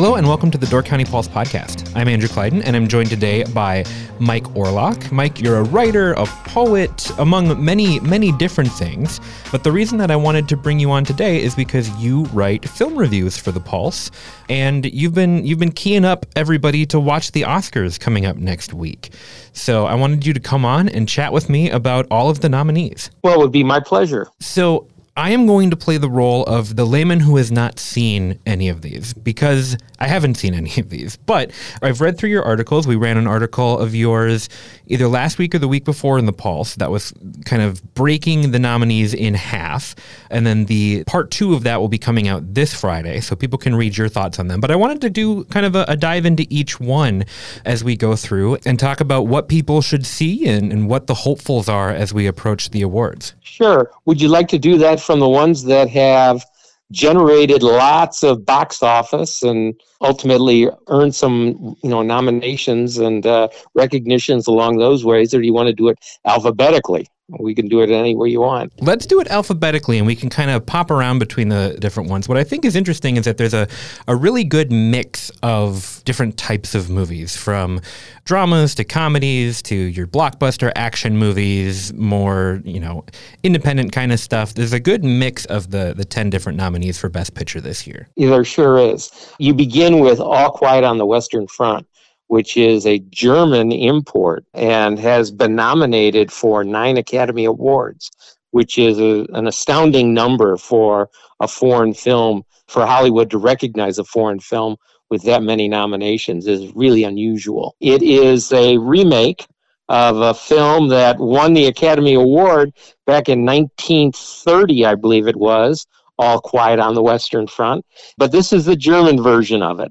Hello and welcome to the Door County Pulse podcast. I'm Andrew Clyden and I'm joined today by Mike Orlock. Mike, you're a writer, a poet, among many, many different things. But the reason that I wanted to bring you on today is because you write film reviews for the Pulse, and you've been you've been keying up everybody to watch the Oscars coming up next week. So I wanted you to come on and chat with me about all of the nominees. Well, it would be my pleasure. So I am going to play the role of the layman who has not seen any of these because I haven't seen any of these. But I've read through your articles. We ran an article of yours either last week or the week before in the Pulse that was kind of breaking the nominees in half. And then the part two of that will be coming out this Friday, so people can read your thoughts on them. But I wanted to do kind of a, a dive into each one as we go through and talk about what people should see and, and what the hopefuls are as we approach the awards. Sure. Would you like to do that from the ones that have generated lots of box office and ultimately earned some you know nominations and uh, recognitions along those ways or do you want to do it alphabetically we can do it any way you want. Let's do it alphabetically and we can kind of pop around between the different ones. What I think is interesting is that there's a, a really good mix of different types of movies from dramas to comedies to your blockbuster action movies, more, you know, independent kind of stuff. There's a good mix of the, the 10 different nominees for Best Picture this year. Yeah, there sure is. You begin with All Quiet on the Western Front which is a German import and has been nominated for nine Academy Awards, which is a, an astounding number for a foreign film, for Hollywood to recognize a foreign film with that many nominations is really unusual. It is a remake of a film that won the Academy Award back in 1930, I believe it was, All Quiet on the Western Front. But this is the German version of it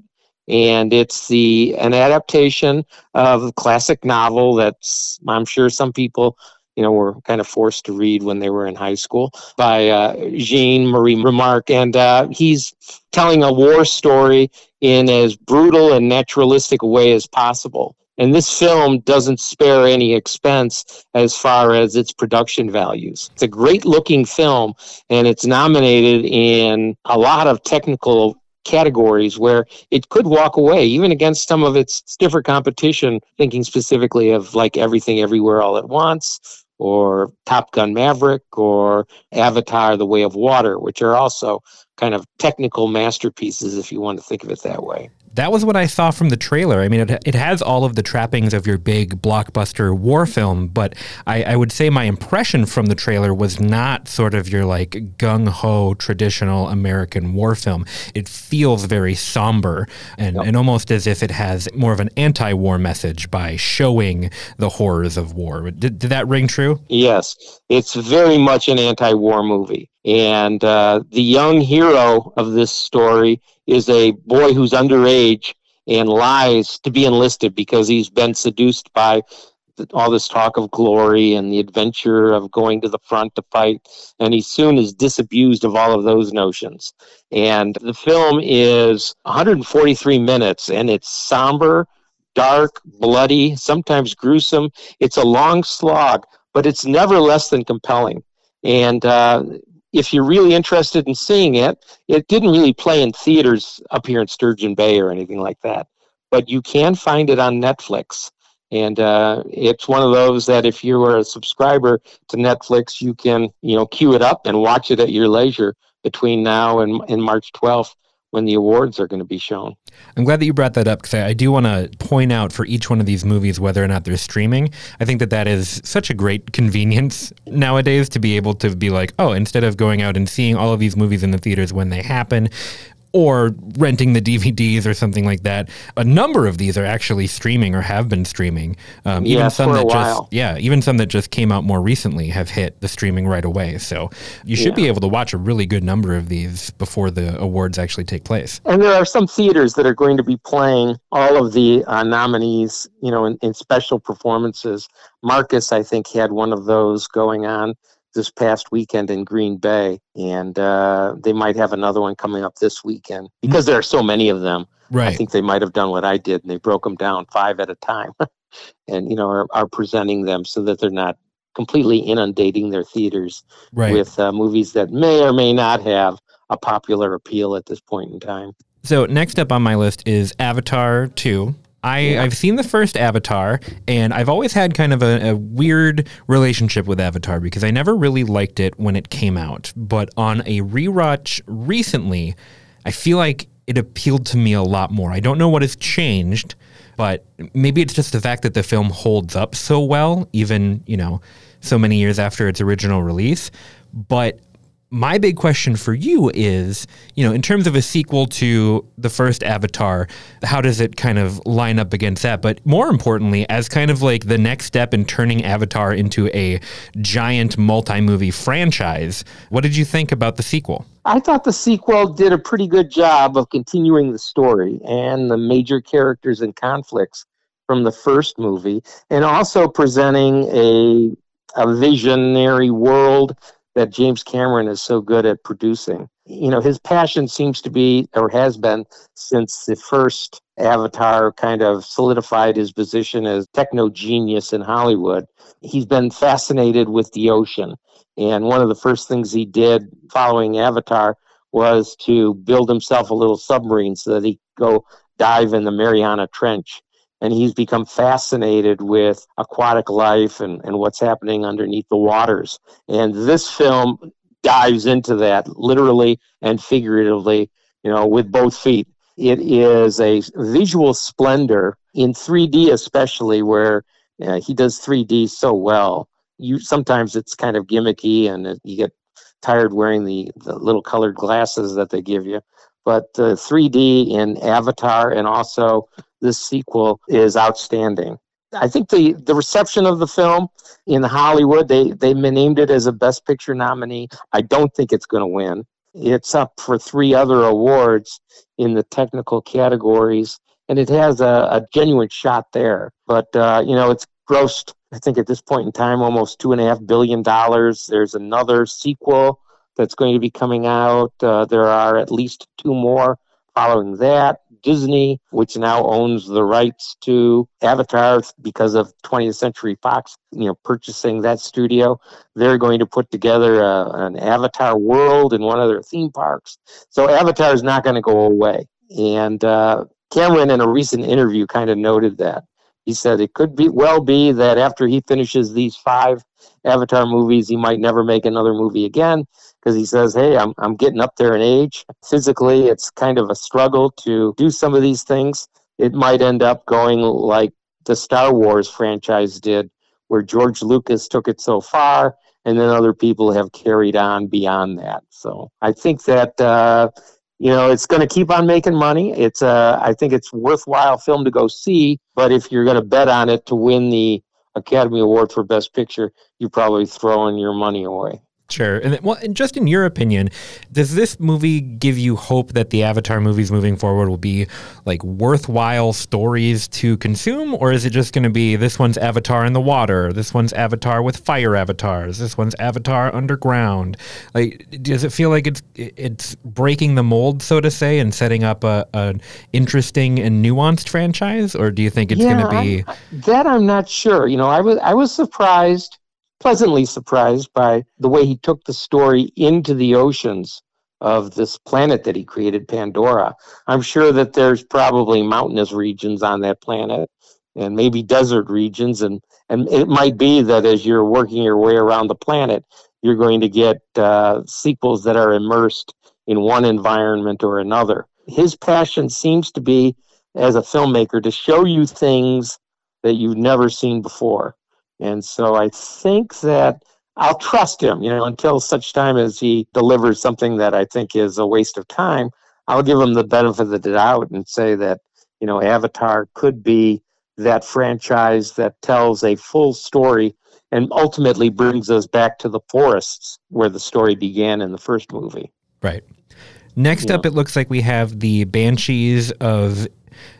and it's the an adaptation of a classic novel that's I'm sure some people you know were kind of forced to read when they were in high school by uh, Jean Marie Remarque, and uh, he's telling a war story in as brutal and naturalistic a way as possible. And this film doesn't spare any expense as far as its production values. It's a great looking film, and it's nominated in a lot of technical categories where it could walk away, even against some of its stiffer competition, thinking specifically of like Everything Everywhere All at Once or Top Gun Maverick or Avatar The Way of Water, which are also kind of technical masterpieces, if you want to think of it that way that was what I saw from the trailer. I mean, it, it has all of the trappings of your big blockbuster war film, but I, I would say my impression from the trailer was not sort of your like gung ho traditional American war film. It feels very somber and, yep. and almost as if it has more of an anti war message by showing the horrors of war. Did, did that ring true? Yes, it's very much an anti war movie. And uh, the young hero of this story is a boy who's underage and lies to be enlisted because he's been seduced by all this talk of glory and the adventure of going to the front to fight. And he soon is disabused of all of those notions. And the film is 143 minutes and it's somber, dark, bloody, sometimes gruesome. It's a long slog, but it's never less than compelling. And uh, if you're really interested in seeing it, it didn't really play in theaters up here in Sturgeon Bay or anything like that. But you can find it on Netflix. And uh, it's one of those that if you are a subscriber to Netflix, you can, you know, queue it up and watch it at your leisure between now and, and March 12th when the awards are going to be shown. I'm glad that you brought that up because I, do want to point out for each one of these movies whether or not they're streaming. I think that that is such a great convenience nowadays to be able to be like, oh, instead of going out and seeing all of these movies in the theaters when they happen, or renting the DVDs or something like that. A number of these are actually streaming or have been streaming. Um, even yeah, some that just yeah, even some that just came out more recently have hit the streaming right away. So you should yeah. be able to watch a really good number of these before the awards actually take place. And there are some theaters that are going to be playing all of the uh, nominees, you know, in, in special performances. Marcus, I think, had one of those going on this past weekend in Green Bay, and uh, they might have another one coming up this weekend because there are so many of them. Right. I think they might have done what I did, and they broke them down five at a time, and you know are, are presenting them so that they're not completely inundating their theaters right. with uh, movies that may or may not have a popular appeal at this point in time. So next up on my list is Avatar 2. I, yeah. I've seen the first Avatar, and I've always had kind of a, a, weird relationship with Avatar because I never really liked it when it came out. But on a rewatch recently, I feel like it appealed to me a lot more. I don't know what has changed, but maybe it's just the fact that the film holds up so well, even, you know, so many years after its original release. But my big question for you is, you know, in terms of a sequel to the first Avatar, how does it kind of line up against that? But more importantly, as kind of like the next step in turning Avatar into a giant multi movie franchise, what did you think about the sequel? I thought the sequel did a pretty good job of continuing the story and the major characters and conflicts from the first movie, and also presenting a, a visionary world that James Cameron is so good at producing. You know, his passion seems to be, or has been, since the first Avatar kind of solidified his position as techno genius in Hollywood. He's been fascinated with the ocean. And one of the first things he did following Avatar was to build himself a little submarine so that he could go dive in the Mariana Trench and he's become fascinated with aquatic life and, and what's happening underneath the waters. And this film dives into that literally and figuratively, you know, with both feet. It is a visual splendor in 3D, especially where he does 3D so well. You sometimes it's kind of gimmicky, and you get tired wearing the, the little colored glasses that they give you. But uh, 3D in Avatar and also this sequel is outstanding. I think the, the reception of the film in Hollywood, they, they named it as a Best Picture nominee. I don't think it's going to win. It's up for three other awards in the technical categories, and it has a, a genuine shot there. But, uh, you know, it's grossed, I think at this point in time, almost $2.5 billion. There's another sequel that's going to be coming out. Uh, there are at least two more following that. Disney, which now owns the rights to Avatar because of 20th Century Fox, you know, purchasing that studio. They're going to put together a, an Avatar world in one of their theme parks. So Avatar is not going to go away. And uh, Cameron, in a recent interview, kind of noted that. He said it could be well be that after he finishes these five Avatar movies, he might never make another movie again because he says, Hey, I'm, I'm getting up there in age. Physically, it's kind of a struggle to do some of these things. It might end up going like the Star Wars franchise did, where George Lucas took it so far, and then other people have carried on beyond that. So I think that. Uh, you know it's going to keep on making money. It's uh, i think it's worthwhile film to go see but if you're going to bet on it to win the academy award for best picture you're probably throwing your money away Sure. And well, and just in your opinion, does this movie give you hope that the Avatar movies moving forward will be like worthwhile stories to consume, or is it just going to be this one's Avatar in the water, this one's Avatar with fire avatars, this one's Avatar underground? Like, does it feel like it's it's breaking the mold, so to say, and setting up a an interesting and nuanced franchise, or do you think it's yeah, going to be I, that? I'm not sure. You know, I was I was surprised pleasantly surprised by the way he took the story into the oceans of this planet that he created, Pandora. I'm sure that there's probably mountainous regions on that planet and maybe desert regions and and it might be that as you're working your way around the planet you're going to get uh, sequels that are immersed in one environment or another his passion seems to be as a filmmaker to show you things that you've never seen before and so I think that I'll trust him, you know, until such time as he delivers something that I think is a waste of time. I'll give him the benefit of the doubt and say that you know Avatar could be that franchise that tells a full story and ultimately brings us back to the forests where the story began in the first movie. Right. Next yeah. up, it looks like we have the Banshees of.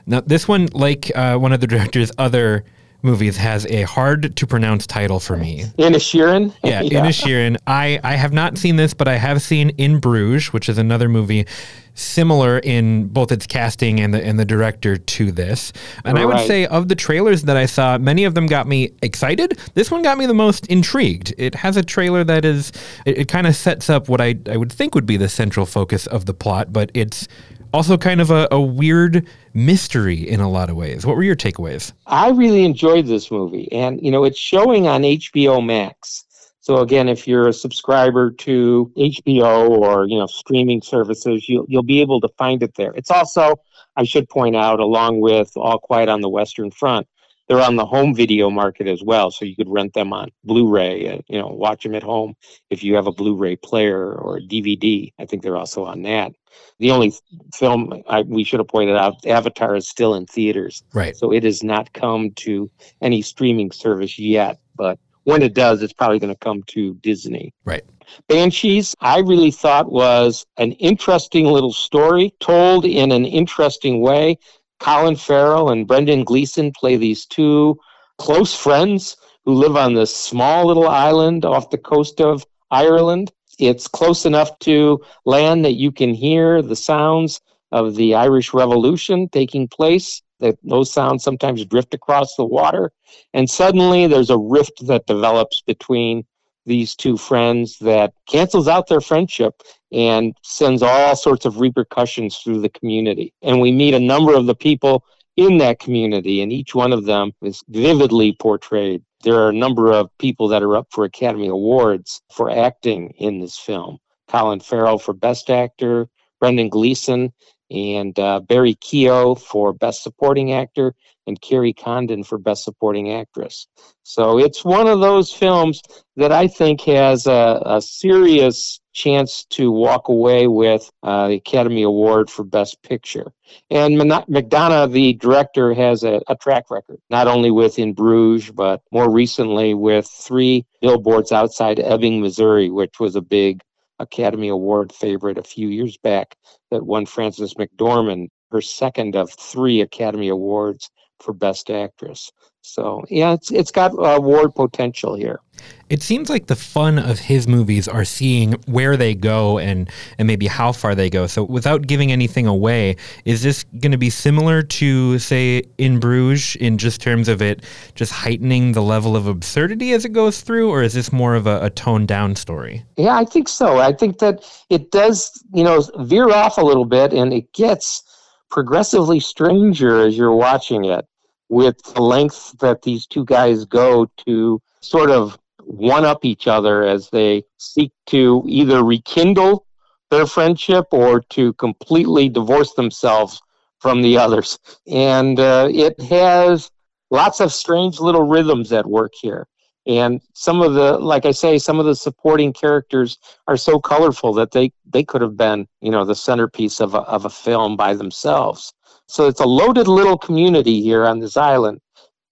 Now, this one, like uh, one of the director's other movies has a hard to pronounce title for me. Inisherin? Yeah, yeah. Inisherin. I, I have not seen this, but I have seen In Bruges, which is another movie similar in both its casting and the and the director to this. And right. I would say of the trailers that I saw, many of them got me excited. This one got me the most intrigued. It has a trailer that is it, it kind of sets up what I I would think would be the central focus of the plot, but it's also kind of a, a weird mystery in a lot of ways. What were your takeaways? I really enjoyed this movie, and you know, it's showing on HBO Max. So again, if you're a subscriber to HBO or you know streaming services, you'll you'll be able to find it there. It's also, I should point out, along with All Quiet on the Western Front, they're on the home video market as well, so you could rent them on Blu-ray. And, you know, watch them at home if you have a Blu-ray player or a DVD. I think they're also on that. The only film I, we should have pointed out, Avatar, is still in theaters, right? So it has not come to any streaming service yet, but when it does, it's probably going to come to Disney. Right. Banshees, I really thought was an interesting little story told in an interesting way. Colin Farrell and Brendan Gleeson play these two close friends who live on this small little island off the coast of Ireland. It's close enough to land that you can hear the sounds of the Irish Revolution taking place. That those sounds sometimes drift across the water, and suddenly there's a rift that develops between these two friends that cancels out their friendship and sends all sorts of repercussions through the community. And we meet a number of the people in that community, and each one of them is vividly portrayed. There are a number of people that are up for Academy Awards for acting in this film. Colin Farrell for Best Actor, Brendan Gleeson and uh, Barry Keogh for Best Supporting Actor, and Kerry Condon for Best Supporting Actress. So it's one of those films that I think has a, a serious chance to walk away with uh, the Academy Award for Best Picture. And McDonagh, the director, has a, a track record, not only with In Bruges, but more recently with three billboards outside Ebbing, Missouri, which was a big Academy Award favorite a few years back that won Frances McDormand her second of three Academy Awards for Best Actress. So yeah, it's it's got award potential here. It seems like the fun of his movies are seeing where they go and and maybe how far they go. So without giving anything away, is this going to be similar to say in Bruges in just terms of it just heightening the level of absurdity as it goes through, or is this more of a, a toned down story? Yeah, I think so. I think that it does, you know, veer off a little bit, and it gets progressively stranger as you're watching it with the lengths that these two guys go to sort of one up each other as they seek to either rekindle their friendship or to completely divorce themselves from the others. And uh, it has lots of strange little rhythms at work here. And some of the, like I say, some of the supporting characters are so colorful that they, they could have been, you know, the centerpiece of a, of a film by themselves. So it's a loaded little community here on this island.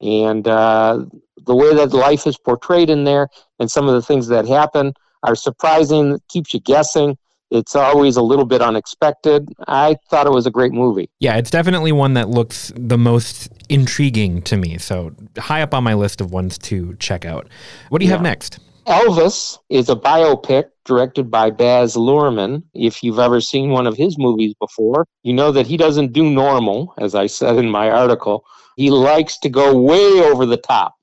And uh, the way that life is portrayed in there and some of the things that happen are surprising, keeps you guessing. It's always a little bit unexpected. I thought it was a great movie. Yeah, it's definitely one that looks the most intriguing to me. So high up on my list of ones to check out. What do you yeah. have next? Elvis is a biopic directed by Baz Luhrmann. If you've ever seen one of his movies before, you know that he doesn't do normal, as I said in my article. He likes to go way over the top.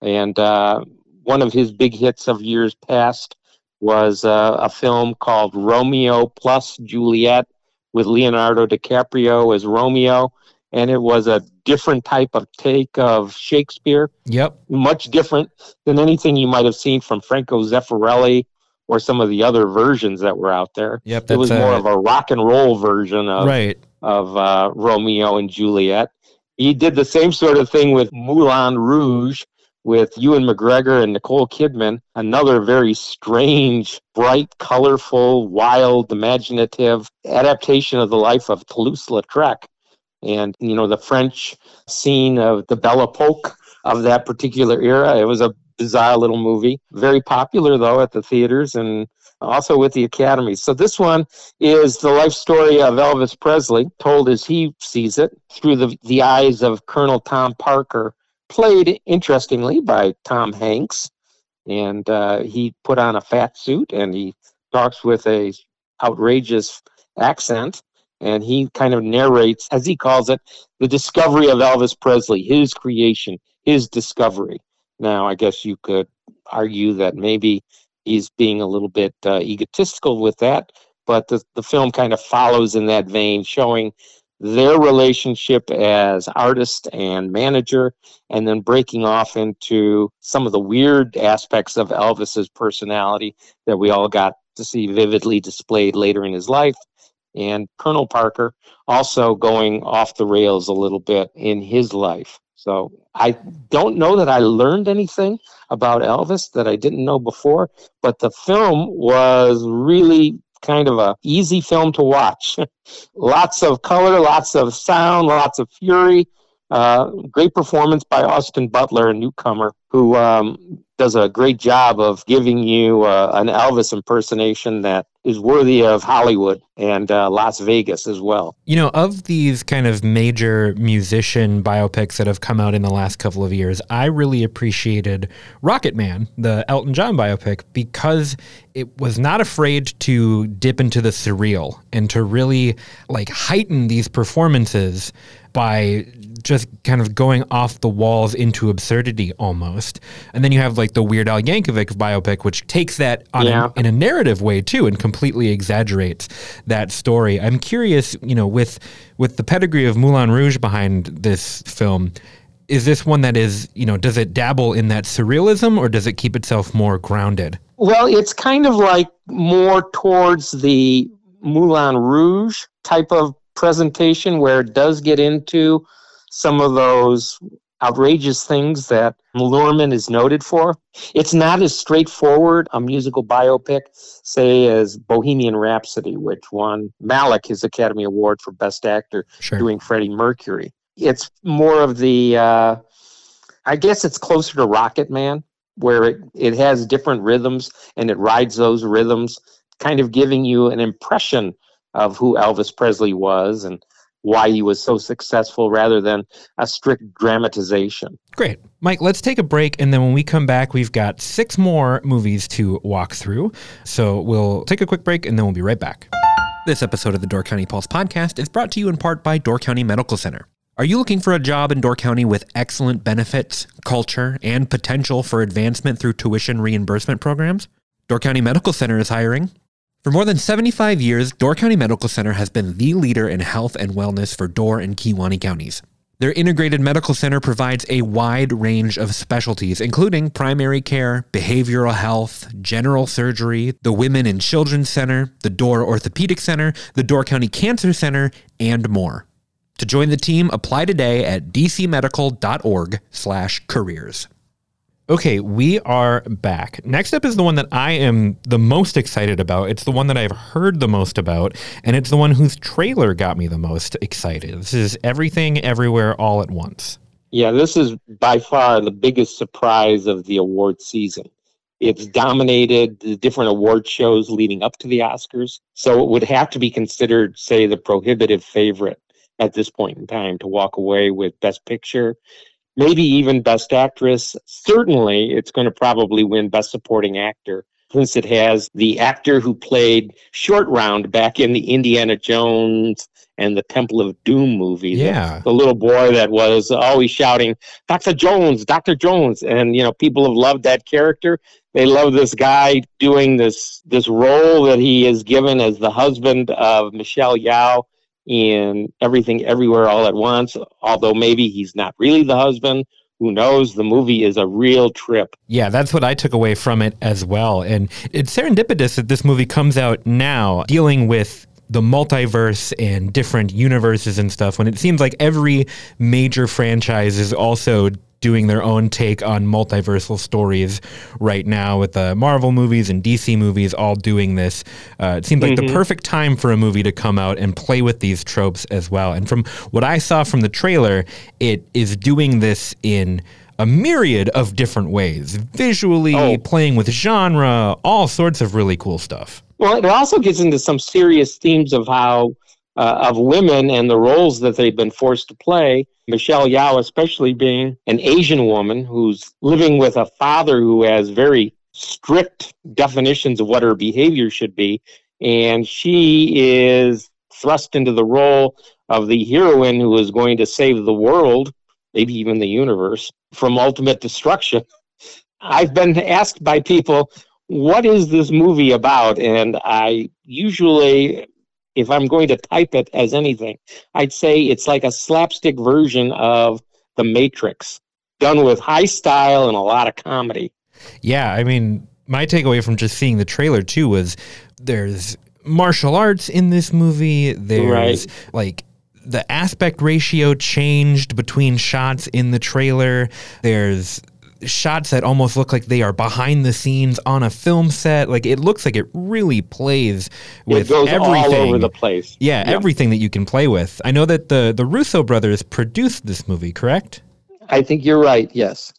And uh, one of his big hits of years past was uh, a film called Romeo plus Juliet with Leonardo DiCaprio as Romeo and it was a different type of take of Shakespeare. Yep. Much different than anything you might have seen from Franco Zeffirelli or some of the other versions that were out there. Yep. It was more of a rock and roll version of right. of uh, Romeo and Juliet. He did the same sort of thing with Moulin Rouge, with Ewan McGregor and Nicole Kidman, another very strange, bright, colorful, wild, imaginative adaptation of the life of Toulouse-Lautrec. And, you know, the French scene of the Belle Epoque of that particular era. It was a bizarre little movie. Very popular, though, at the theaters and also with the Academy. So this one is the life story of Elvis Presley, told as he sees it through the, the eyes of Colonel Tom Parker, played interestingly by Tom Hanks. And uh, he put on a fat suit and he talks with a outrageous accent and he kind of narrates, as he calls it, the discovery of Elvis Presley, his creation, his discovery. Now, I guess you could argue that maybe he's being a little bit uh, egotistical with that, but the, the film kind of follows in that vein, showing their relationship as artist and manager, and then breaking off into some of the weird aspects of Elvis's personality that we all got to see vividly displayed later in his life. And Colonel Parker also going off the rails a little bit in his life. So I don't know that I learned anything about Elvis that I didn't know before, but the film was really kind of a easy film to watch. lots of color, lots of sound, lots of fury. Uh, great performance by Austin Butler, a newcomer who um, does a great job of giving you uh, an Elvis impersonation that is worthy of Hollywood and uh, Las Vegas as well. You know, of these kind of major musician biopics that have come out in the last couple of years, I really appreciated Rocketman, the Elton John biopic, because it was not afraid to dip into the surreal and to really like heighten these performances by just kind of going off the walls into absurdity almost. And then you have like the Weird Al Yankovic biopic, which takes that on yeah. a, in a narrative way too and completely exaggerates that story. I'm curious, you know, with with the pedigree of Moulin Rouge behind this film, is this one that is, you know, does it dabble in that surrealism or does it keep itself more grounded? Well, it's kind of like more towards the Moulin Rouge type of presentation where it does get into some of those outrageous things that Luhrmann is noted for. It's not as straightforward a musical biopic, say, as Bohemian Rhapsody, which won Malek his Academy Award for Best Actor sure. doing Freddie Mercury. It's more of the, uh, I guess it's closer to Rocketman, where it, it has different rhythms and it rides those rhythms, kind of giving you an impression of who Elvis Presley was and why he was so successful rather than a strict dramatization. Great. Mike, let's take a break. And then when we come back, we've got six more movies to walk through. So we'll take a quick break and then we'll be right back. This episode of the Door County Pulse podcast is brought to you in part by Door County Medical Center. Are you looking for a job in Door County with excellent benefits, culture, and potential for advancement through tuition reimbursement programs? Door County Medical Center is hiring. For more than 75 years, Door County Medical Center has been the leader in health and wellness for Door and Kewaunee counties. Their integrated medical center provides a wide range of specialties, including primary care, behavioral health, general surgery, the Women and Children's Center, the Door Orthopedic Center, the Door County Cancer Center, and more. To join the team, apply today at dcmedical.org/careers. Okay, we are back. Next up is the one that I am the most excited about. It's the one that I've heard the most about, and it's the one whose trailer got me the most excited. This is Everything Everywhere All at Once. Yeah, this is by far the biggest surprise of the award season. It's dominated the different award shows leading up to the Oscars, so it would have to be considered, say, the prohibitive favorite at this point in time to walk away with Best Picture maybe even Best Actress. Certainly, it's going to probably win Best Supporting Actor since it has the actor who played Short Round back in the Indiana Jones and the Temple of Doom movie. Yeah. The, the, little boy that was always shouting, Dr. Jones, Dr. Jones. And, you know, people have loved that character. They love this guy doing this this role that he is given as the husband of Michelle Yeoh in Everything Everywhere All at Once, although maybe he's not really the husband. Who knows? The movie is a real trip. Yeah, that's what I took away from it as well. And it's serendipitous that this movie comes out now dealing with the multiverse and different universes and stuff when it seems like every major franchise is also doing their own take on multiversal stories right now with the Marvel movies and DC movies all doing this. Uh, it seems like mm-hmm. the perfect time for a movie to come out and play with these tropes as well. And from what I saw from the trailer, it is doing this in a myriad of different ways, visually, oh. playing with genre, all sorts of really cool stuff. Well, it also gets into some serious themes of how uh, of women and the roles that they've been forced to play. Michelle Yeoh, especially being an Asian woman who's living with a father who has very strict definitions of what her behavior should be, and she is thrust into the role of the heroine who is going to save the world maybe even the universe, from ultimate destruction. I've been asked by people, what is this movie about? And I usually, if I'm going to type it as anything, I'd say it's like a slapstick version of The Matrix, done with high style and a lot of comedy. Yeah, I mean, my takeaway from just seeing the trailer too was there's martial arts in this movie. There's right. like the aspect ratio changed between shots in the trailer. There's shots that almost look like they are behind the scenes on a film set. Like it looks like it really plays with it goes everything. all over the place. Yeah, yeah, everything that you can play with. I know that the the Russo brothers produced this movie, correct? I think you're right. Yes.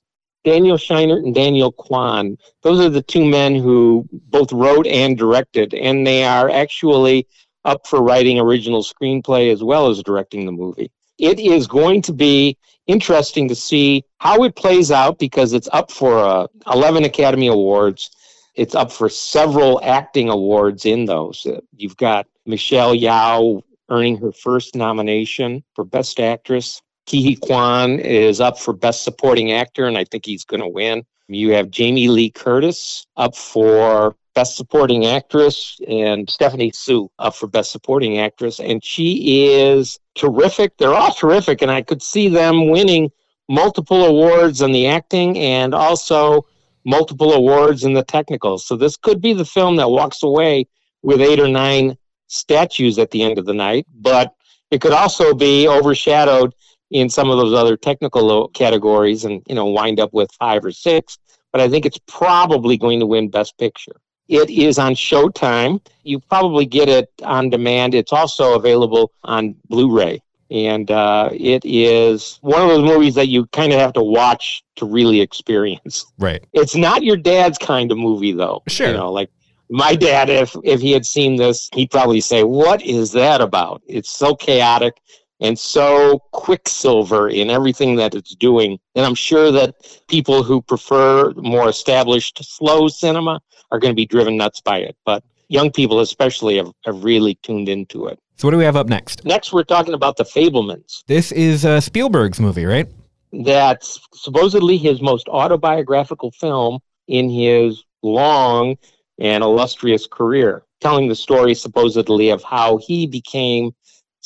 Daniel Scheinert and Daniel Kwan. Those are the two men who both wrote and directed, and they are actually up for writing original screenplay as well as directing the movie. It is going to be interesting to see how it plays out because it's up for uh, 11 Academy Awards. It's up for several acting awards in those. Uh, you've got Michelle Yeoh earning her first nomination for Best Actress. Huy Quan is up for Best Supporting Actor, and I think he's going to win. You have Jamie Lee Curtis up for Best Supporting Actress, and Stephanie Hsu up for Best Supporting Actress. And she is terrific. They're all terrific, and I could see them winning multiple awards in the acting and also multiple awards in the technicals. So this could be the film that walks away with eight or nine statues at the end of the night, but it could also be overshadowed in some of those other technical categories and you know wind up with five or six but i think it's probably going to win best picture it is on Showtime. You probably get it on demand. It's also available on Blu ray. And uh, it is one of those movies that you kind of have to watch to really experience. Right. It's not your dad's kind of movie, though. Sure. You know, like my dad, if if he had seen this, he'd probably say, "What is that about?" It's so chaotic and so quicksilver in everything that it's doing. And I'm sure that people who prefer more established slow cinema are going to be driven nuts by it. But young people, especially, have, have really tuned into it. So, what do we have up next? Next, we're talking about The Fabelmans. This is uh, Spielberg's movie, right? That's supposedly his most autobiographical film in his long and illustrious career, telling the story supposedly of how he became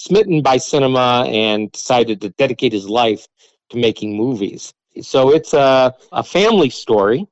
smitten by cinema and decided to dedicate his life to making movies. So it's a, a family story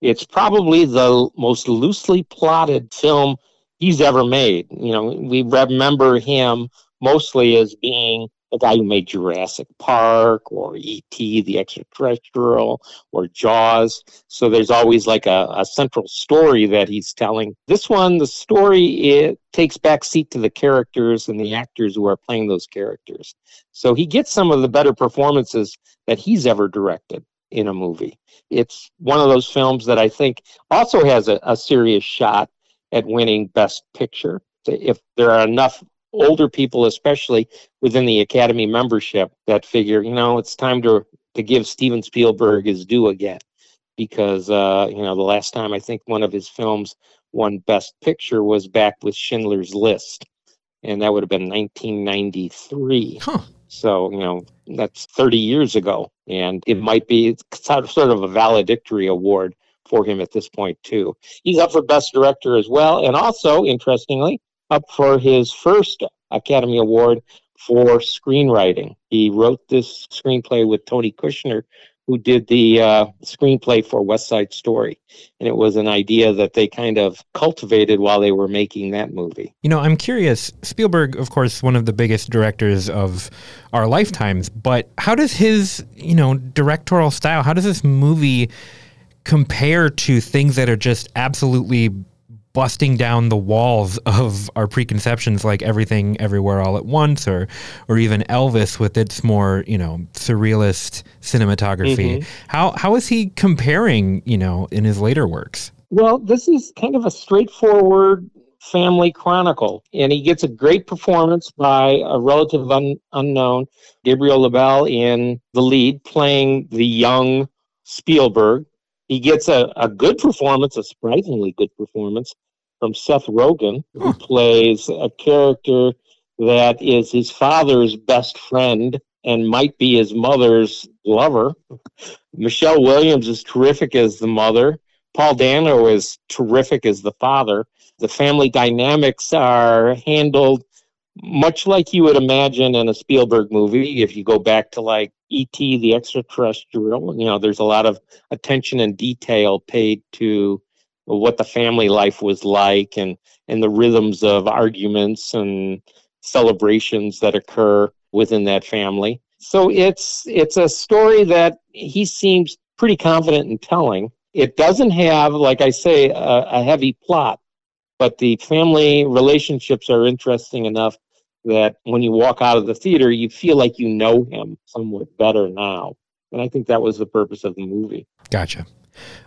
it's probably the most loosely plotted film he's ever made. You know, we remember him mostly as being the guy who made Jurassic Park or E.T., the extraterrestrial, or Jaws. So there's always like a, a central story that he's telling. This one, the story, it takes back seat to the characters and the actors who are playing those characters. So he gets some of the better performances that he's ever directed in a movie. It's one of those films that I think also has a, a serious shot at winning Best Picture. If there are enough older people, especially within the Academy membership, that figure, you know, it's time to to give Steven Spielberg his due again, because uh, you know the last time I think one of his films won Best Picture was back with Schindler's List, and that would have been 1993. Huh. So, you know, that's 30 years ago. And it might be sort of a valedictory award for him at this point, too. He's up for Best Director as well. And also, interestingly, up for his first Academy Award for screenwriting. He wrote this screenplay with Tony Kushner, who did the uh, screenplay for West Side Story. And it was an idea that they kind of cultivated while they were making that movie. You know, I'm curious. Spielberg, of course, one of the biggest directors of our lifetimes, but how does his, you know, directorial style, how does this movie compare to things that are just absolutely busting down the walls of our preconceptions like everything everywhere all at once or or even Elvis with its more you know surrealist cinematography. Mm-hmm. how how is he comparing you know in his later works? Well this is kind of a straightforward family chronicle and he gets a great performance by a relative un- unknown Gabriel LaBelle in the lead playing the young Spielberg he gets a, a good performance, a surprisingly good performance from Seth Rogen, who hmm. plays a character that is his father's best friend and might be his mother's lover. Michelle Williams is terrific as the mother. Paul Dano is terrific as the father. The family dynamics are handled much like you would imagine in a Spielberg movie. If you go back to like E.T. the extraterrestrial. You know, there's a lot of attention and detail paid to what the family life was like and and the rhythms of arguments and celebrations that occur within that family. So it's it's a story that he seems pretty confident in telling. It doesn't have, like I say, a, a heavy plot, but the family relationships are interesting enough that when you walk out of the theater, you feel like you know him somewhat better now. And I think that was the purpose of the movie. Gotcha.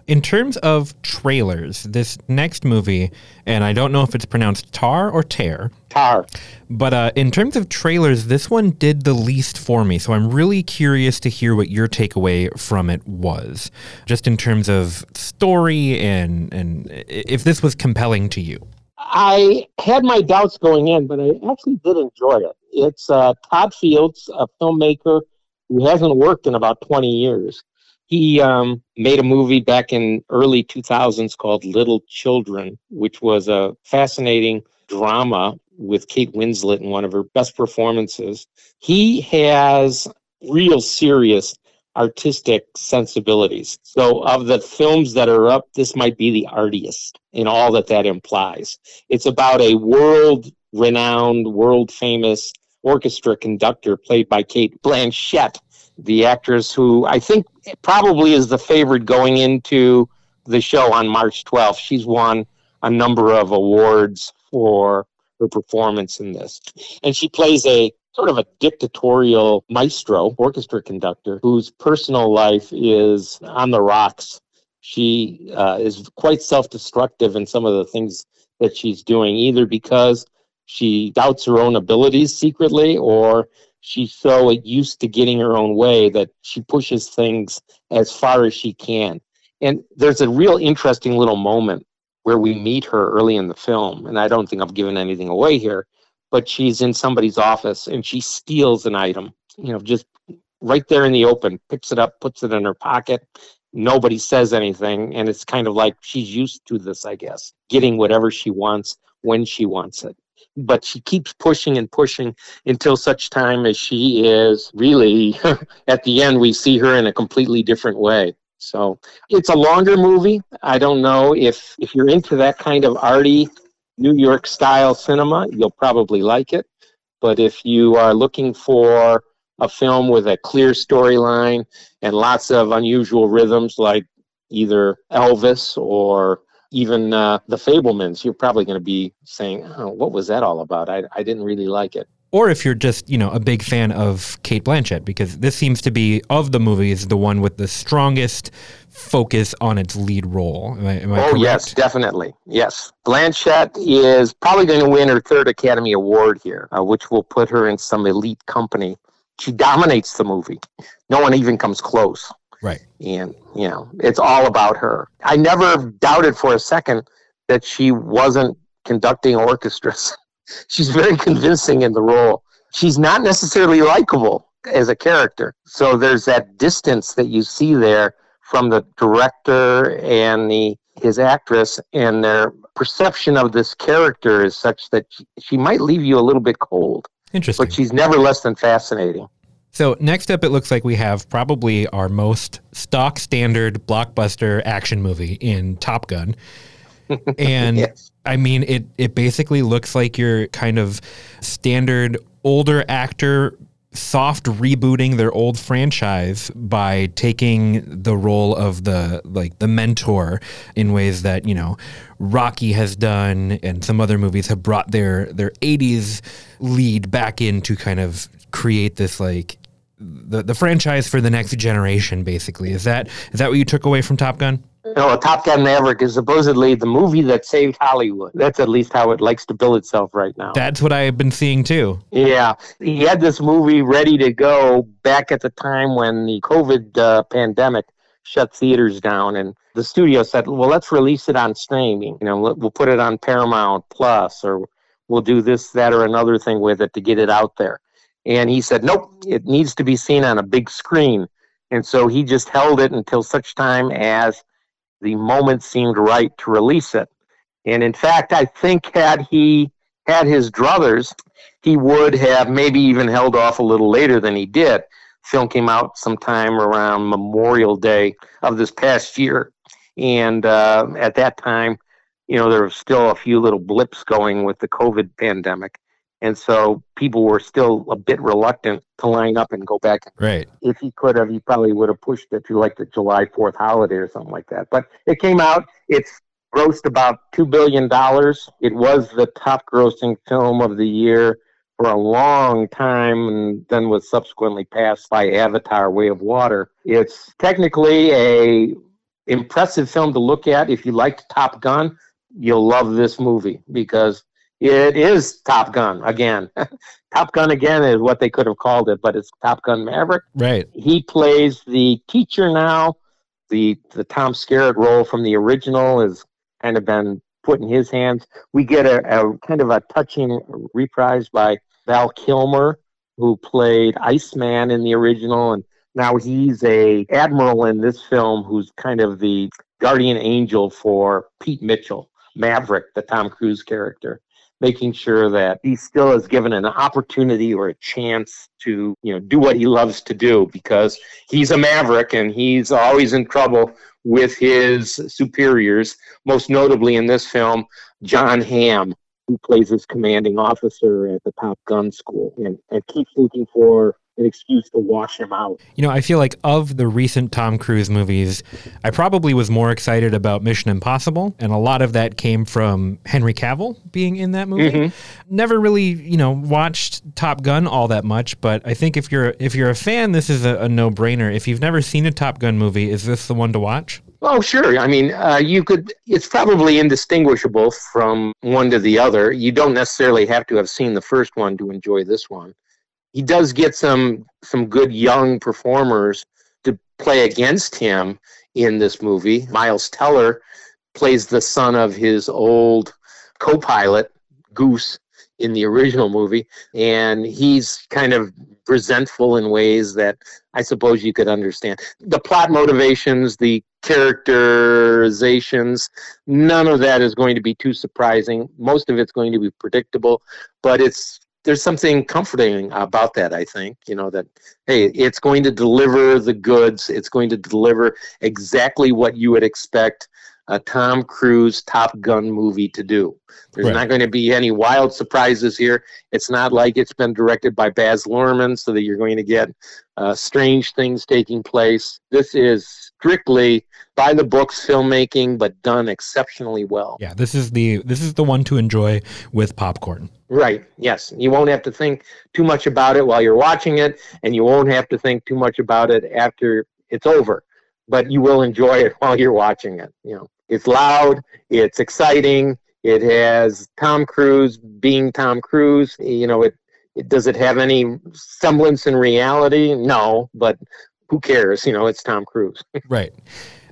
In terms of trailers, this next movie, and I don't know if it's pronounced Tar or Tear. Tar. But uh, in terms of trailers, this one did the least for me. So I'm really curious to hear what your takeaway from it was, just in terms of story and and if this was compelling to you. I had my doubts going in, but I actually did enjoy it. It's uh, Todd Fields, a filmmaker who hasn't worked in about 20 years. He um, made a movie back in early 2000s called Little Children, which was a fascinating drama with Kate Winslet in one of her best performances. He has real serious artistic sensibilities. So, of the films that are up, this might be the artiest in all that that implies. It's about a world renowned, world famous orchestra conductor played by Cate Blanchett, the actress who I think probably is the favorite going into the show on March 12th. She's won a number of awards for her performance in this. And she plays a sort of a dictatorial maestro, orchestra conductor, whose personal life is on the rocks. She uh, is quite self destructive in some of the things that she's doing, either because she doubts her own abilities secretly or she's so used to getting her own way that she pushes things as far as she can. And there's a real interesting little moment where we meet her early in the film, and I don't think I'm giving anything away here, but she's in somebody's office and she steals an item, you know, just right there in the open, picks it up, puts it in her pocket. Nobody says anything. And it's kind of like she's used to this, I guess, getting whatever she wants when she wants it. But she keeps pushing and pushing until such time as she is really, at the end, we see her in a completely different way. So it's a longer movie. I don't know if if you're into that kind of arty New York style cinema, you'll probably like it. But if you are looking for a film with a clear storyline and lots of unusual rhythms like either Elvis or even uh, The Fabelmans, you're probably going to be saying, oh, what was that all about? I, I didn't really like it or if you're just you know a big fan of Cate Blanchett, because this seems to be of the movies the one with the strongest focus on its lead role. Am I, am I oh correct? yes, definitely. Yes, Blanchett is probably going to win her third Academy Award here, uh, which will put her in some elite company. She dominates the movie. No one even comes close. Right. And you know, it's all about her. I never doubted for a second that she wasn't conducting orchestras. she's very convincing in the role. She's not necessarily likable as a character. So there's that distance that you see there from the director and the his actress and their perception of this character is such that she, she might leave you a little bit cold. Interesting. But she's never less than fascinating. So next up, it looks like we have probably our most stock standard blockbuster action movie in Top Gun, and Yes. I mean it. It basically looks like your kind of standard older actor soft rebooting their old franchise by taking the role of the like the mentor in ways that you know Rocky has done and some other movies have brought their their 80s lead back in to kind of create this like the, the franchise for the next generation basically is that is that what you took away from Top Gun No, Top Gun Maverick is supposedly the movie that saved Hollywood. That's at least how it likes to bill itself right now. that's what I've been seeing too Yeah, he had this movie ready to go back at the time when the COVID uh, pandemic shut theaters down, and the studio said, "Well, let's release it on streaming. You know, we'll we'll put it on Paramount Plus, or we'll do this, that, or another thing with it to get it out there." And he said, "Nope, it needs to be seen on a big screen." And so he just held it until such time as the moment seemed right to release it. And in fact, I think had he had his druthers, he would have maybe even held off a little later than he did. Film came out sometime around Memorial Day of this past year, and uh, at that time, you know, there were still a few little blips going with the COVID pandemic, and so people were still a bit reluctant to line up and go back. right If he could have, he probably would have pushed it to like the July Fourth holiday or something like that. But it came out. It's grossed about two billion dollars. It was the top grossing film of the year for a long time and then was subsequently passed by Avatar Way of Water. It's technically a impressive film to look at. If you liked Top Gun, you'll love this movie because it is Top Gun again. Top Gun again is what they could have called it, but it's Top Gun Maverick right he plays the teacher now. The the Tom Skerritt role from the original has kind of been put in his hands. We get a, a kind of a touching reprise by Val Kilmer, who played Iceman in the original, and now he's a admiral in this film, who's kind of the guardian angel for Pete Mitchell, Maverick, the Tom Cruise character making sure that he still is given an opportunity or a chance to you know do what he loves to do because he's a maverick and he's always in trouble with his superiors most notably in this film Jon Hamm who plays his commanding officer at the top gun school and, and keeps looking for an excuse to wash him out You know, I feel like of the recent Tom Cruise movies, I probably was more excited about Mission Impossible, and a lot of that came from Henry Cavill being in that movie. Never really, you know, watched Top Gun all that much, but I think if you're if you're a fan, this is a, a no brainer. If you've never seen a Top Gun movie, is this the one to watch? Oh, sure. I mean, uh, you could. It's probably indistinguishable from one to the other. You don't necessarily have to have seen the first one to enjoy this one. He does get some some good young performers to play against him in this movie. Miles Teller plays the son of his old co-pilot Goose in the original movie, and he's kind of resentful in ways that I suppose you could understand. The plot motivations, the characterizations, none of that is going to be too surprising. Most of it's going to be predictable, but it's there's something comforting about that, I think. You know, that hey, it's going to deliver the goods, it's going to deliver exactly what you would expect a Tom Cruise Top Gun movie to do. There's Right. not going to be any wild surprises here. It's not like it's been directed by Baz Luhrmann, so that you're going to get uh, strange things taking place. This is strictly by the books filmmaking, but done exceptionally well. Yeah, this is the this is the one to enjoy with popcorn. Right. Yes. You won't have to think too much about it while you're watching it, and you won't have to think too much about it after it's over. But you will enjoy it while you're watching it. You know, it's loud, it's exciting, it has Tom Cruise being Tom Cruise. You know, it, it does it have any semblance in reality? No, but who cares? You know, it's Tom Cruise. Right.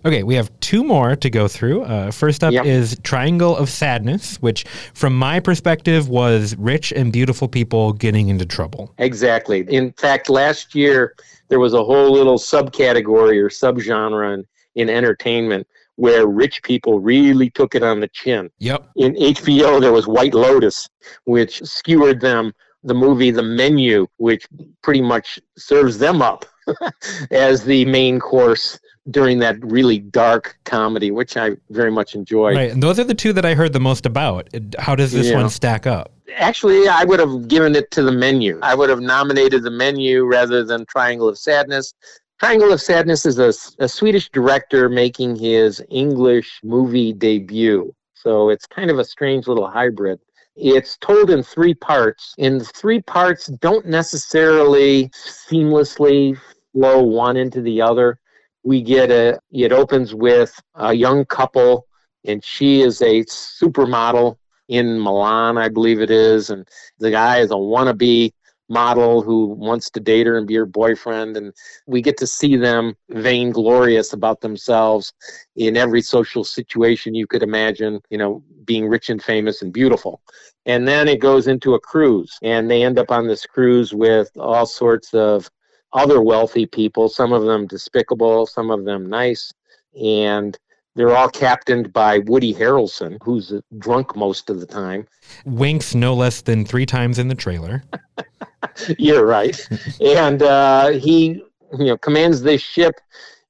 Okay, we have two more to go through. Uh, first up Yep. is Triangle of Sadness, which, from my perspective, was rich and beautiful people getting into trouble. Exactly. In fact, last year there was a whole little subcategory or subgenre in, in entertainment where rich people really took it on the chin. Yep. In HBO, there was White Lotus, which skewered them the movie The Menu, which pretty much serves them up as the main course during that really dark comedy, which I very much enjoyed. Right, and those are the two that I heard the most about. How does this yeah. one stack up? Actually, I would have given it to the menu. I would have nominated the menu rather than Triangle of Sadness. Triangle of Sadness is a, a Swedish director making his English movie debut. So it's kind of a strange little hybrid. It's told in three parts, and the three parts don't necessarily seamlessly flow one into the other. We get a, it opens with a young couple, and she is a supermodel in Milan, I believe it is, and the guy is a wannabe model who wants to date her and be her boyfriend and we get to see them vainglorious about themselves in every social situation you could imagine you know being rich and famous and beautiful. And then it goes into a cruise and they end up on this cruise with all sorts of other wealthy people some of them despicable some of them nice and they're all captained by Woody Harrelson, who's drunk most of the time. Winks no less than three times in the trailer. You're right. and uh, he you know commands this ship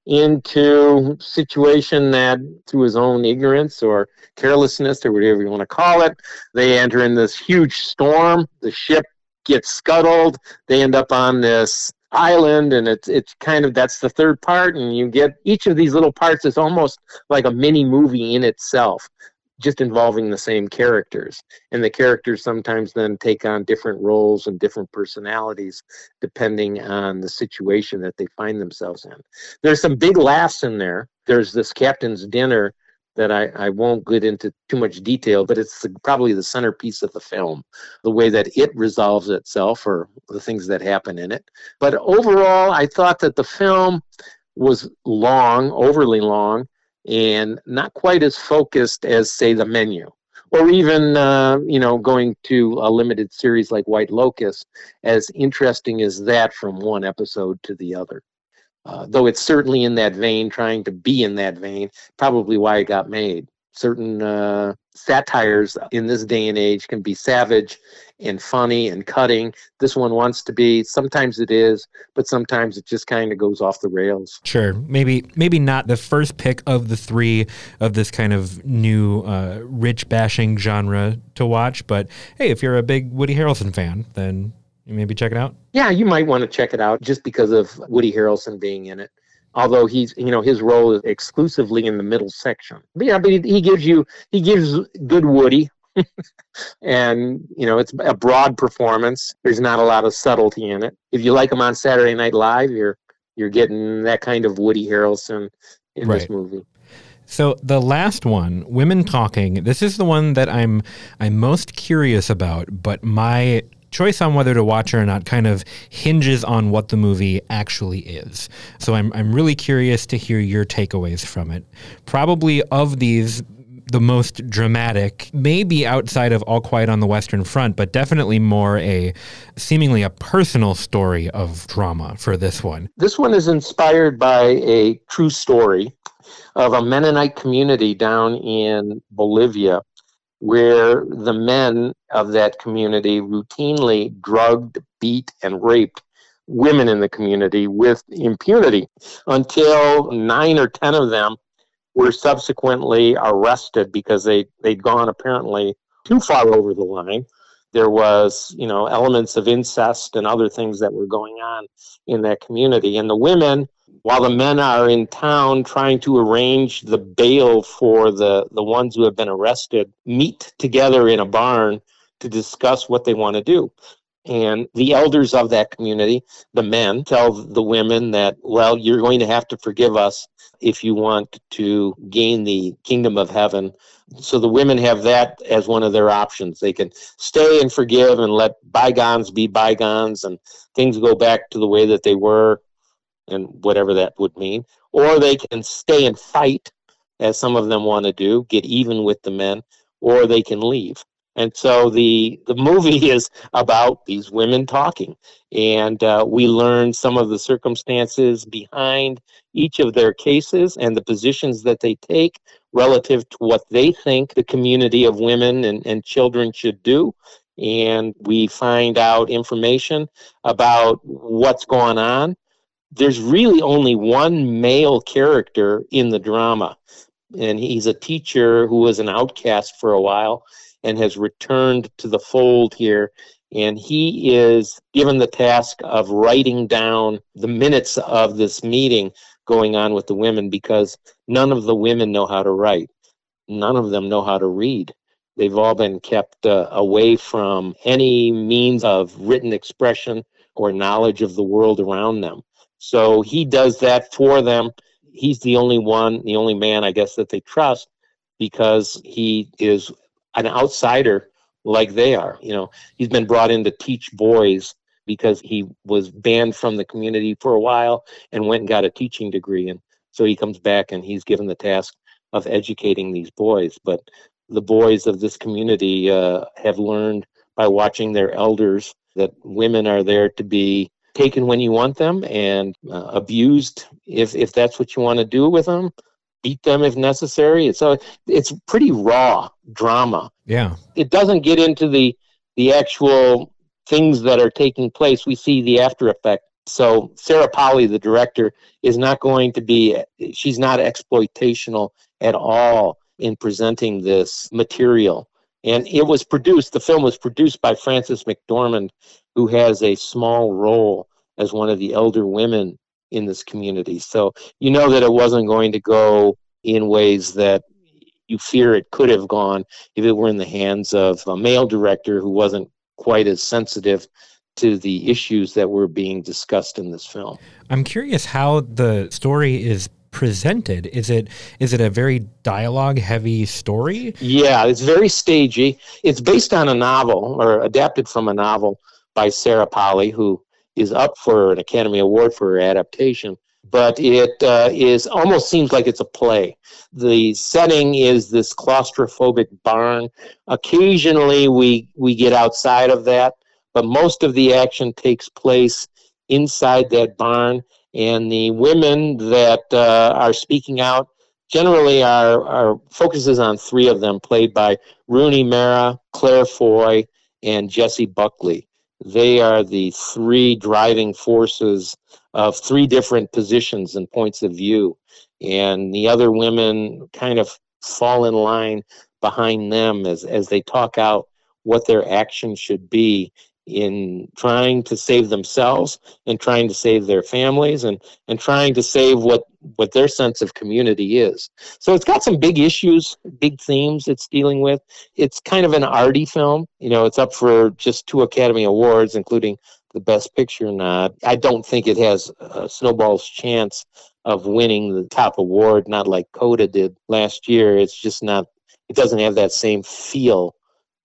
into situation that through his own ignorance or carelessness or whatever you want to call it they enter in this huge storm the ship gets scuttled they end up on this island and it's it's kind of that's the third part and you get each of these little parts is almost like a mini movie in itself just involving the same characters. And the characters sometimes then take on different roles and different personalities depending on the situation that they find themselves in. There's some big laughs in there. There's this captain's dinner that I, I won't get into too much detail, but it's the, probably the centerpiece of the film, the way that it resolves itself or the things that happen in it. But overall, I thought that the film was long, overly long, and not quite as focused as, say, the menu. Or even, uh, you know, going to a limited series like White Lotus, as interesting as that from one episode to the other. Uh, though it's certainly in that vein, trying to be in that vein, probably why it got made. Certain uh, satires in this day and age can be savage and funny and cutting. This one wants to be. Sometimes it is, but sometimes it just kind of goes off the rails. Sure, maybe maybe not the first pick of the three of this kind of new uh, rich bashing genre to watch. But hey, if you're a big Woody Harrelson fan, then you maybe check it out? Yeah, you might want to check it out just because of Woody Harrelson being in it. Although he's, you know, his role is exclusively in the middle section. But yeah, but he, he gives you, he gives good Woody, and you know it's a broad performance. There's not a lot of subtlety in it. If you like him on Saturday Night Live, you're you're getting that kind of Woody Harrelson in right. this movie. So the last one, Women Talking, this is the one that I'm I'm most curious about, but my choice on whether to watch it or not kind of hinges on what the movie actually is. So I'm, I'm really curious to hear your takeaways from it. Probably of these, the most dramatic, maybe outside of All Quiet on the Western Front, but definitely more a seemingly a personal story of drama for this one. This one is inspired by a true story of a Mennonite community down in Bolivia where the men of that community routinely drugged, beat, and raped women in the community with impunity until nine or ten of them were subsequently arrested because they, they'd gone apparently too far over the line. There was, you know, elements of incest and other things that were going on in that community. And the women while the men are in town trying to arrange the bail for the, the ones who have been arrested, meet together in a barn to discuss what they want to do. And the elders of that community, the men, tell the women that, well, you're going to have to forgive us if you want to gain the kingdom of heaven. So the women have that as one of their options. They can stay and forgive and let bygones be bygones and things go back to the way that they were and whatever that would mean, or they can stay and fight, as some of them want to do, get even with the men, or they can leave. And so the the movie is about these women talking, and uh, we learn some of the circumstances behind each of their cases and the positions that they take relative to what they think the community of women and, and children should do. and we find out information about what's going on. There's really only one male character in the drama, and he's a teacher who was an outcast for a while and has returned to the fold here. And he is given the task of writing down the minutes of this meeting going on with the women because none of the women know how to write. None of them know how to read. They've all been kept uh, away from any means of written expression or knowledge of the world around them. So he does that for them. He's the only one, the only man, I guess, that they trust because he is an outsider like they are. You know, he's been brought in to teach boys because he was banned from the community for a while and went and got a teaching degree. And so he comes back and he's given the task of educating these boys. But the boys of this community uh, have learned by watching their elders that women are there to be taken when you want them and uh, abused if if that's what you want to do with them beat them if necessary. It's a it's pretty raw drama. Yeah. It doesn't get into the the actual things that are taking place. We see the after effect. So sarah Polley, the director is not going to be she's not exploitational at all in presenting this material. And it was produced the film was produced by frances mcdormand who has a small role as one of the elder women in this community. So you know that it wasn't going to go in ways that you fear it could have gone if it were in the hands of a male director who wasn't quite as sensitive to the issues that were being discussed in this film. I'm curious how the story is presented. Is it is it a very dialogue heavy story? Yeah, it's very stagey. It's based on a novel or adapted from a novel by Sarah Polley, who is up for an Academy Award for adaptation. But it uh, is almost seems like it's a play. The setting is this claustrophobic barn. Occasionally, we we get outside of that, but most of the action takes place inside that barn. And the women that uh, are speaking out generally are, are focuses on three of them, played by Rooney Mara, Claire Foy, and Jessie Buckley. They are the three driving forces of three different positions and points of view. And the other women kind of fall in line behind them as, as they talk out what their action should be in trying to save themselves and trying to save their families and, and trying to save what, what their sense of community is. So it's got some big issues, big themes it's dealing with. It's kind of an arty film. You know, it's up for just two Academy Awards, including the Best Picture nod. I don't think it has a snowball's chance of winning the top award, not like Coda did last year. It's just not, it doesn't have that same feel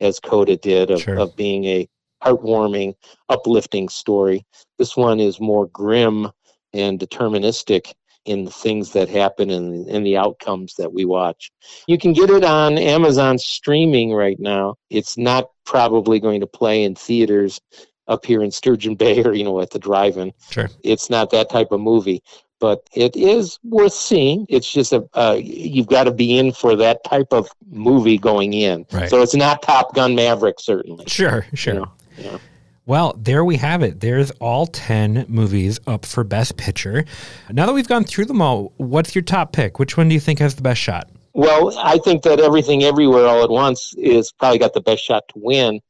as Coda did of, sure. of being a heartwarming, uplifting story. This one is more grim and deterministic in the things that happen and, and the outcomes that we watch. You can get it on Amazon streaming right now. It's not probably going to play in theaters up here in Sturgeon Bay or, you know, at the drive in. Sure. It's not that type of movie. But it is worth seeing. It's just a uh, you've got to be in for that type of movie going in. Right. So it's not Top Gun Maverick, certainly. Sure, sure. You know? Well, there we have it. There's all 10 movies up for Best Picture. Now that we've gone through them all, what's your top pick? Which one do you think has the best shot? Well, I think that Everything Everywhere All at Once is probably got the best shot to win.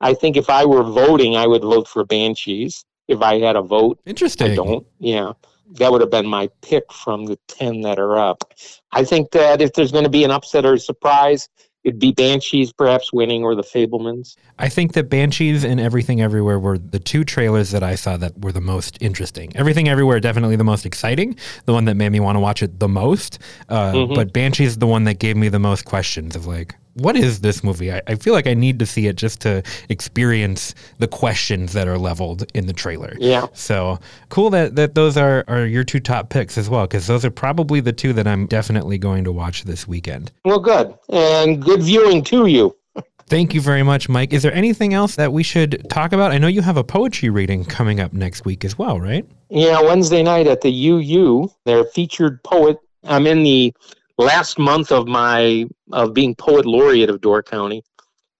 I think if I were voting, I would vote for Banshees if I had a vote. Interesting. I don't. Yeah. That would have been my pick from the 10 that are up. I think that if there's going to be an upset or a surprise, it'd be Banshees perhaps winning or the Fabelmans. I think that Banshees and Everything Everywhere were the two trailers that I saw that were the most interesting. Everything Everywhere definitely the most exciting, the one that made me want to watch it the most. Uh, mm-hmm. But Banshees is the one that gave me the most questions of like, what is this movie? I, I, feel like I need to see it just to experience the questions that are leveled in the trailer. Yeah. So cool that, that those are, are your two top picks as well, because those are probably the two that I'm definitely going to watch this weekend. Well, good. And good viewing to you. Thank you very much, Mike. Is there anything else that we should talk about? I know you have a poetry reading coming up next week as well, right? Yeah, Wednesday night at the UU. Their featured poet. I'm in the last month of my of being poet laureate of Door County,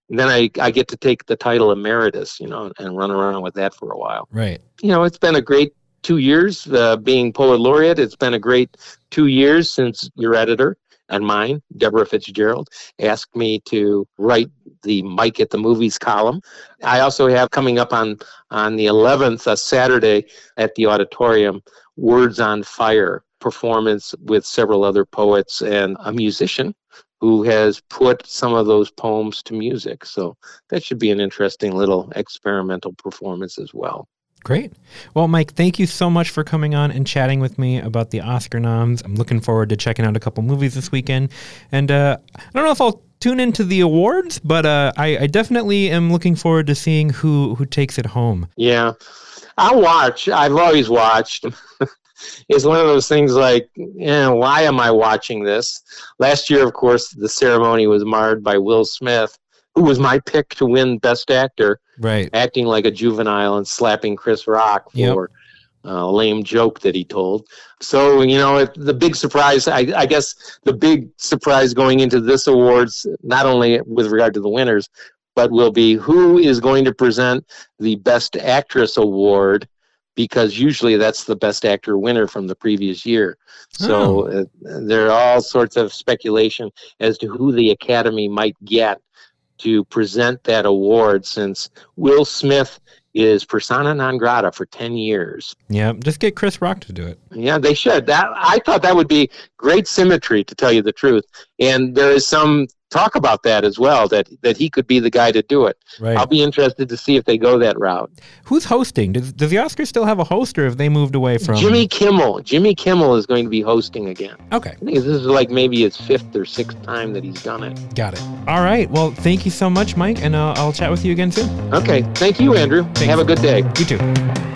then I, I get to take the title emeritus, you know, and run around with that for a while. Right. You know, it's been a great two years uh, being poet laureate. It's been a great two years since your editor and mine, Deborah Fitzgerald, asked me to write the Mike at the Movies column. I also have coming up on on the 11th, a Saturday at the auditorium, Words on Fire performance with several other poets and a musician who has put some of those poems to music. So that should be an interesting little experimental performance as well. Great. Well, Mike, thank you so much for coming on and chatting with me about the Oscar noms. I'm looking forward to checking out a couple movies this weekend. And uh, I don't know if I'll tune into the awards, but uh, I, I definitely am looking forward to seeing who who takes it home. Yeah, I'll watch. I've always watched. it's one of those things like, eh, why am I watching this? Last year, of course, the ceremony was marred by Will Smith, who was my pick to win Best Actor, Right. acting like a juvenile and slapping Chris Rock Yep. for a lame joke that he told. So, you know, it, the big surprise, I, I guess the big surprise going into this awards, not only with regard to the winners, but will be who is going to present the Best Actress award because usually that's the Best Actor winner from the previous year. So uh, there are all sorts of speculation as to who the Academy might get to present that award since Will Smith is persona non grata for 10 years. Yeah. Just get Chris Rock to do it. Yeah, they should. That I thought that would be great symmetry to tell you the truth. And there is some talk about that as well that that he could be the guy to do it. Right. I'll be interested to see if they go that route. Who's hosting? Does, does the Oscars still have a host, or have they moved away from Jimmy Kimmel. Jimmy Kimmel is going to be hosting again. Okay. I think this is like maybe his fifth or sixth time that he's done it. Got it. All right. Well, thank you so much, Mike, and uh, I'll chat with you again soon. Okay, thank you, Andrew. Have a good day. You too.